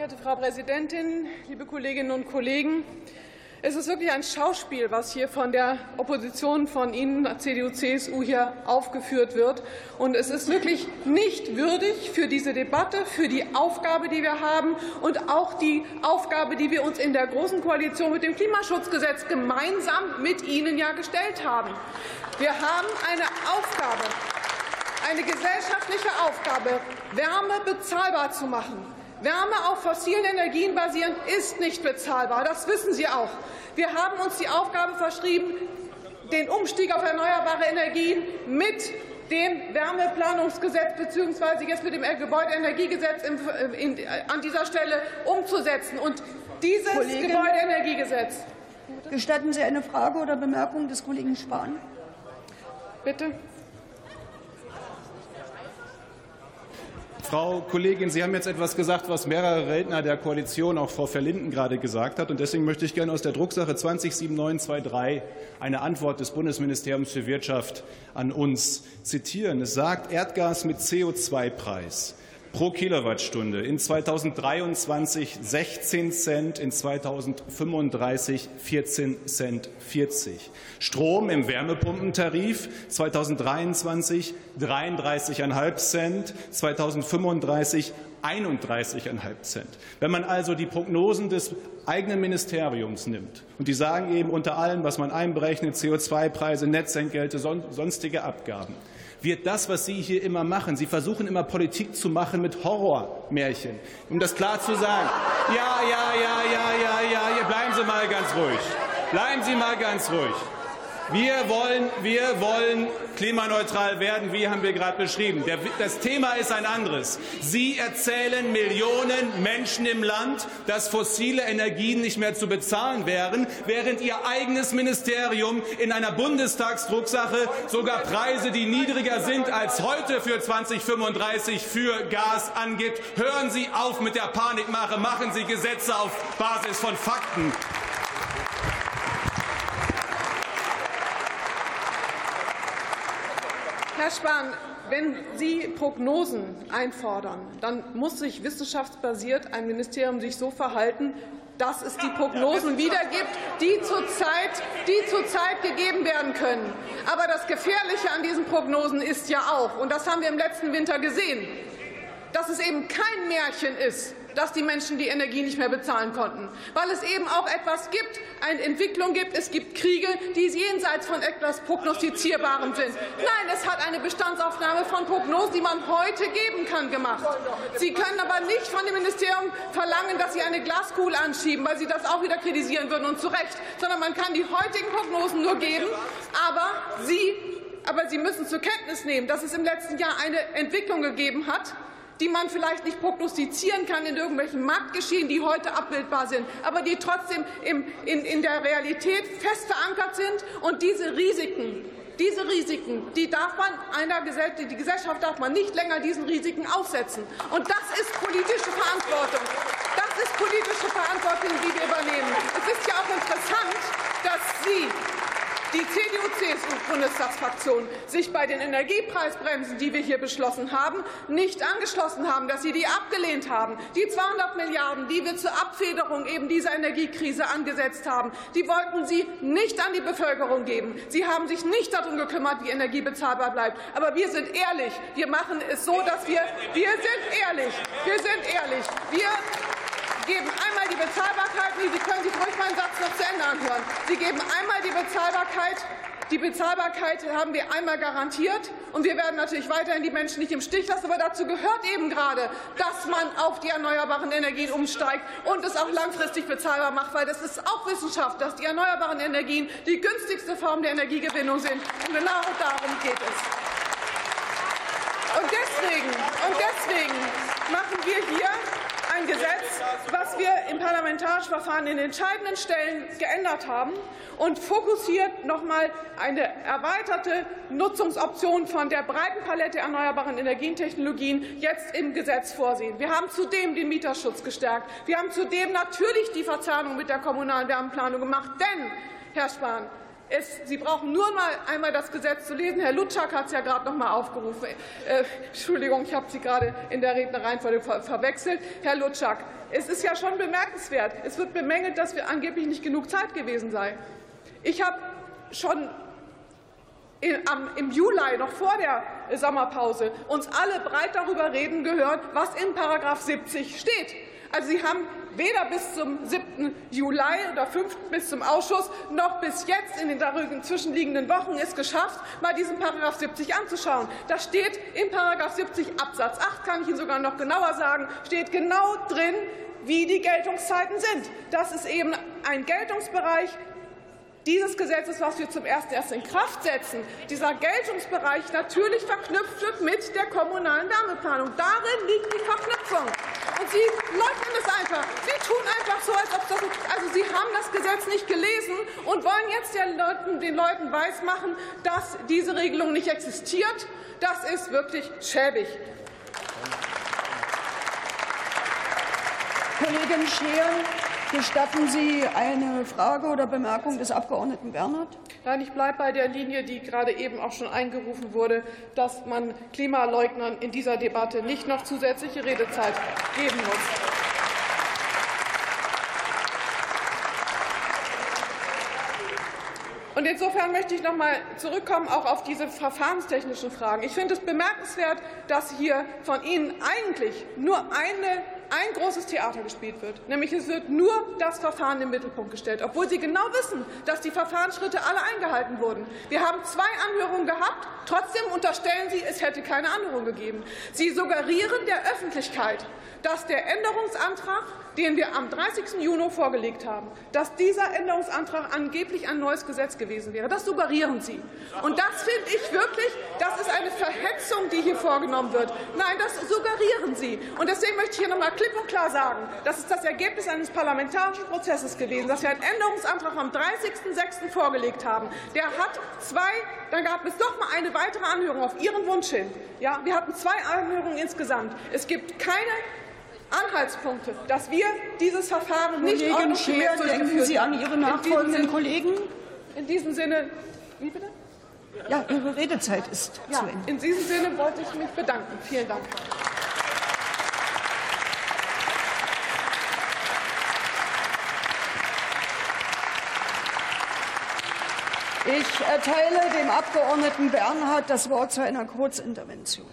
geehrte Frau Präsidentin, liebe Kolleginnen und Kollegen! Es ist wirklich ein Schauspiel, was hier von der Opposition, von Ihnen, CDU, CSU, hier aufgeführt wird. Und es ist wirklich nicht würdig für diese Debatte, für die Aufgabe, die wir haben und auch die Aufgabe, die wir uns in der Großen Koalition mit dem Klimaschutzgesetz gemeinsam mit Ihnen ja gestellt haben. Wir haben eine Aufgabe, eine gesellschaftliche Aufgabe, Wärme bezahlbar zu machen. Wärme auf fossilen Energien basierend ist nicht bezahlbar. Das wissen Sie auch. Wir haben uns die Aufgabe verschrieben, den Umstieg auf erneuerbare Energien mit dem Wärmeplanungsgesetz bzw. jetzt mit dem Gebäudeenergiegesetz an dieser Stelle umzusetzen. Und dieses Kollegin, Gebäudeenergiegesetz. Gestatten Sie eine Frage oder Bemerkung des Kollegen Spahn? Bitte. Frau Kollegin, Sie haben jetzt etwas gesagt, was mehrere Redner der Koalition, auch Frau Verlinden, gerade gesagt hat. Und deswegen möchte ich gerne aus der Drucksache 207923 eine Antwort des Bundesministeriums für Wirtschaft an uns zitieren. Es sagt, Erdgas mit CO2-Preis pro Kilowattstunde in 2023 16 Cent, in 2035 14 Cent 40. Strom im Wärmepumpentarif 2023 33,5 Cent, 2035 31,5 Cent. Wenn man also die Prognosen des eigenen Ministeriums nimmt, und die sagen eben unter allem, was man einberechnet, CO2-Preise, Netzentgelte, sonstige Abgaben, wird das, was Sie hier immer machen, Sie versuchen immer Politik zu machen mit Horrormärchen, um das klar zu sagen. Ja, ja, ja, ja, ja, ja, bleiben Sie mal ganz ruhig. Bleiben Sie mal ganz ruhig. Wir wollen, wir wollen klimaneutral werden, wie haben wir gerade beschrieben. Das Thema ist ein anderes. Sie erzählen Millionen Menschen im Land, dass fossile Energien nicht mehr zu bezahlen wären, während Ihr eigenes Ministerium in einer Bundestagsdrucksache sogar Preise, die niedriger sind als heute für 2035 für Gas angibt. Hören Sie auf mit der Panikmache, machen Sie Gesetze auf Basis von Fakten. Herr Spahn, wenn Sie Prognosen einfordern, dann muss sich wissenschaftsbasiert ein Ministerium sich so verhalten, dass es die Prognosen wiedergibt, die zurzeit, die zurzeit gegeben werden können. Aber das Gefährliche an diesen Prognosen ist ja auch, und das haben wir im letzten Winter gesehen, dass es eben kein Märchen ist, dass die Menschen die Energie nicht mehr bezahlen konnten, weil es eben auch etwas gibt, eine Entwicklung gibt. Es gibt Kriege, die jenseits von etwas Prognostizierbarem sind. Nein, es hat eine Bestandsaufnahme von Prognosen, die man heute geben kann, gemacht. Sie können aber nicht von dem Ministerium verlangen, dass Sie eine Glaskugel anschieben, weil Sie das auch wieder kritisieren würden und zu Recht, sondern man kann die heutigen Prognosen nur geben, aber Sie aber Sie müssen zur Kenntnis nehmen, dass es im letzten Jahr eine Entwicklung gegeben hat, die man vielleicht nicht prognostizieren kann in irgendwelchen Marktgeschehen, die heute abbildbar sind, aber die trotzdem in der Realität fest verankert sind. Und diese Risiken, diese Risiken, die darf man einer die Gesellschaft darf man nicht länger diesen Risiken aussetzen. Und das ist politische Verantwortung. Das ist politische Verantwortung, die wir übernehmen. Es ist ja auch interessant, dass Sie die CDU-CSU-Bundestagsfraktion sich bei den Energiepreisbremsen, die wir hier beschlossen haben, nicht angeschlossen haben, dass Sie die abgelehnt haben. Die 200 Milliarden, die wir zur Abfederung eben dieser Energiekrise angesetzt haben, die wollten Sie nicht an die Bevölkerung geben. Sie haben sich nicht darum gekümmert, wie Energie bezahlbar bleibt. Aber wir sind ehrlich. Wir machen es so, dass wir, wir sind ehrlich. Wir sind ehrlich. Wir geben einmal die Bezahlbarkeit, Sie können sich ruhig meinen Satz noch zu Ende anhören. Sie geben einmal die Bezahlbarkeit die Bezahlbarkeit haben wir einmal garantiert, und wir werden natürlich weiterhin die Menschen nicht im Stich lassen. Aber dazu gehört eben gerade, dass man auf die erneuerbaren Energien umsteigt und es auch langfristig bezahlbar macht, weil das ist auch Wissenschaft, dass die erneuerbaren Energien die günstigste Form der Energiegewinnung sind. Und genau darum geht es. Und deswegen, und deswegen machen wir hier ein Gesetz, was wir im parlamentarischen Verfahren in entscheidenden Stellen geändert haben und fokussiert noch einmal eine erweiterte Nutzungsoption von der breiten Palette erneuerbaren Energietechnologien jetzt im Gesetz vorsehen. Wir haben zudem den Mieterschutz gestärkt. Wir haben zudem natürlich die Verzahnung mit der kommunalen Wärmeplanung gemacht. Denn, Herr Spahn, Es, Sie brauchen nur mal einmal das Gesetz zu lesen. Herr Lutschak hat es ja gerade noch mal aufgerufen. Äh, Entschuldigung, ich habe Sie gerade in der Rednereihenfolge ver verwechselt. Herr Lutschak, es ist ja schon bemerkenswert. Es wird bemängelt, dass wir angeblich nicht genug Zeit gewesen sei. Ich habe schon im Juli, noch vor der Sommerpause, uns alle breit darüber reden gehört, was in § 70 steht. Also Sie haben weder bis zum 7. Juli oder 5. bis zum Ausschuss noch bis jetzt in den darüber zwischenliegenden Wochen es geschafft, mal diesen § 70 anzuschauen. Da steht in § 70 Absatz 8, kann ich Ihnen sogar noch genauer sagen, steht genau drin, wie die Geltungszeiten sind. Das ist eben ein Geltungsbereich, dieses Gesetzes, was wir zum ersten erst in Kraft setzen, dieser Geltungsbereich natürlich verknüpft wird mit der kommunalen Wärmeplanung. Darin liegt die Verknüpfung. Und Sie leugnen es einfach. Sie tun einfach so, als ob das. Also Sie haben das Gesetz nicht gelesen und wollen jetzt den Leuten, den Leuten weismachen, dass diese Regelung nicht existiert. Das ist wirklich schäbig. Kollegin Scheer, Gestatten Sie eine Frage oder Bemerkung des Abgeordneten Bernhard? Nein, ich bleibe bei der Linie, die gerade eben auch schon eingerufen wurde, dass man Klimaleugnern in dieser Debatte nicht noch zusätzliche Redezeit geben muss. Und insofern möchte ich noch mal zurückkommen auch auf diese verfahrenstechnischen Fragen. Ich finde es bemerkenswert, dass hier von Ihnen eigentlich nur eine ein großes Theater gespielt wird. Nämlich es wird nur das Verfahren den Mittelpunkt gestellt, obwohl Sie genau wissen, dass die Verfahrensschritte alle eingehalten wurden. Wir haben zwei Anhörungen gehabt. Trotzdem unterstellen Sie, es hätte keine Anhörung gegeben. Sie suggerieren der Öffentlichkeit, dass der Änderungsantrag den wir am 30. Juni vorgelegt haben, dass dieser Änderungsantrag angeblich ein neues Gesetz gewesen wäre. Das suggerieren Sie. Und das finde ich wirklich, das ist eine Verhetzung, die hier vorgenommen wird. Nein, das suggerieren Sie. Und deswegen möchte ich hier noch mal klipp und klar sagen, das ist das Ergebnis eines parlamentarischen Prozesses gewesen, dass wir einen Änderungsantrag am 30.06. vorgelegt haben. Der hat zwei, dann gab es noch mal eine weitere Anhörung auf Ihren Wunsch hin. Ja, wir hatten zwei Anhörungen insgesamt. Es gibt keine Anhaltspunkte, dass wir dieses Verfahren nicht Kollegin Scheer, denken Sie an Ihre nachfolgenden Kollegen? In diesem Sinne, wie bitte? Ja, Ihre Redezeit ist ja, zu Ende. In diesem Sinne wollte ich mich bedanken. Vielen Dank. Ich erteile dem Abgeordneten Bernhard das Wort zu einer Kurzintervention.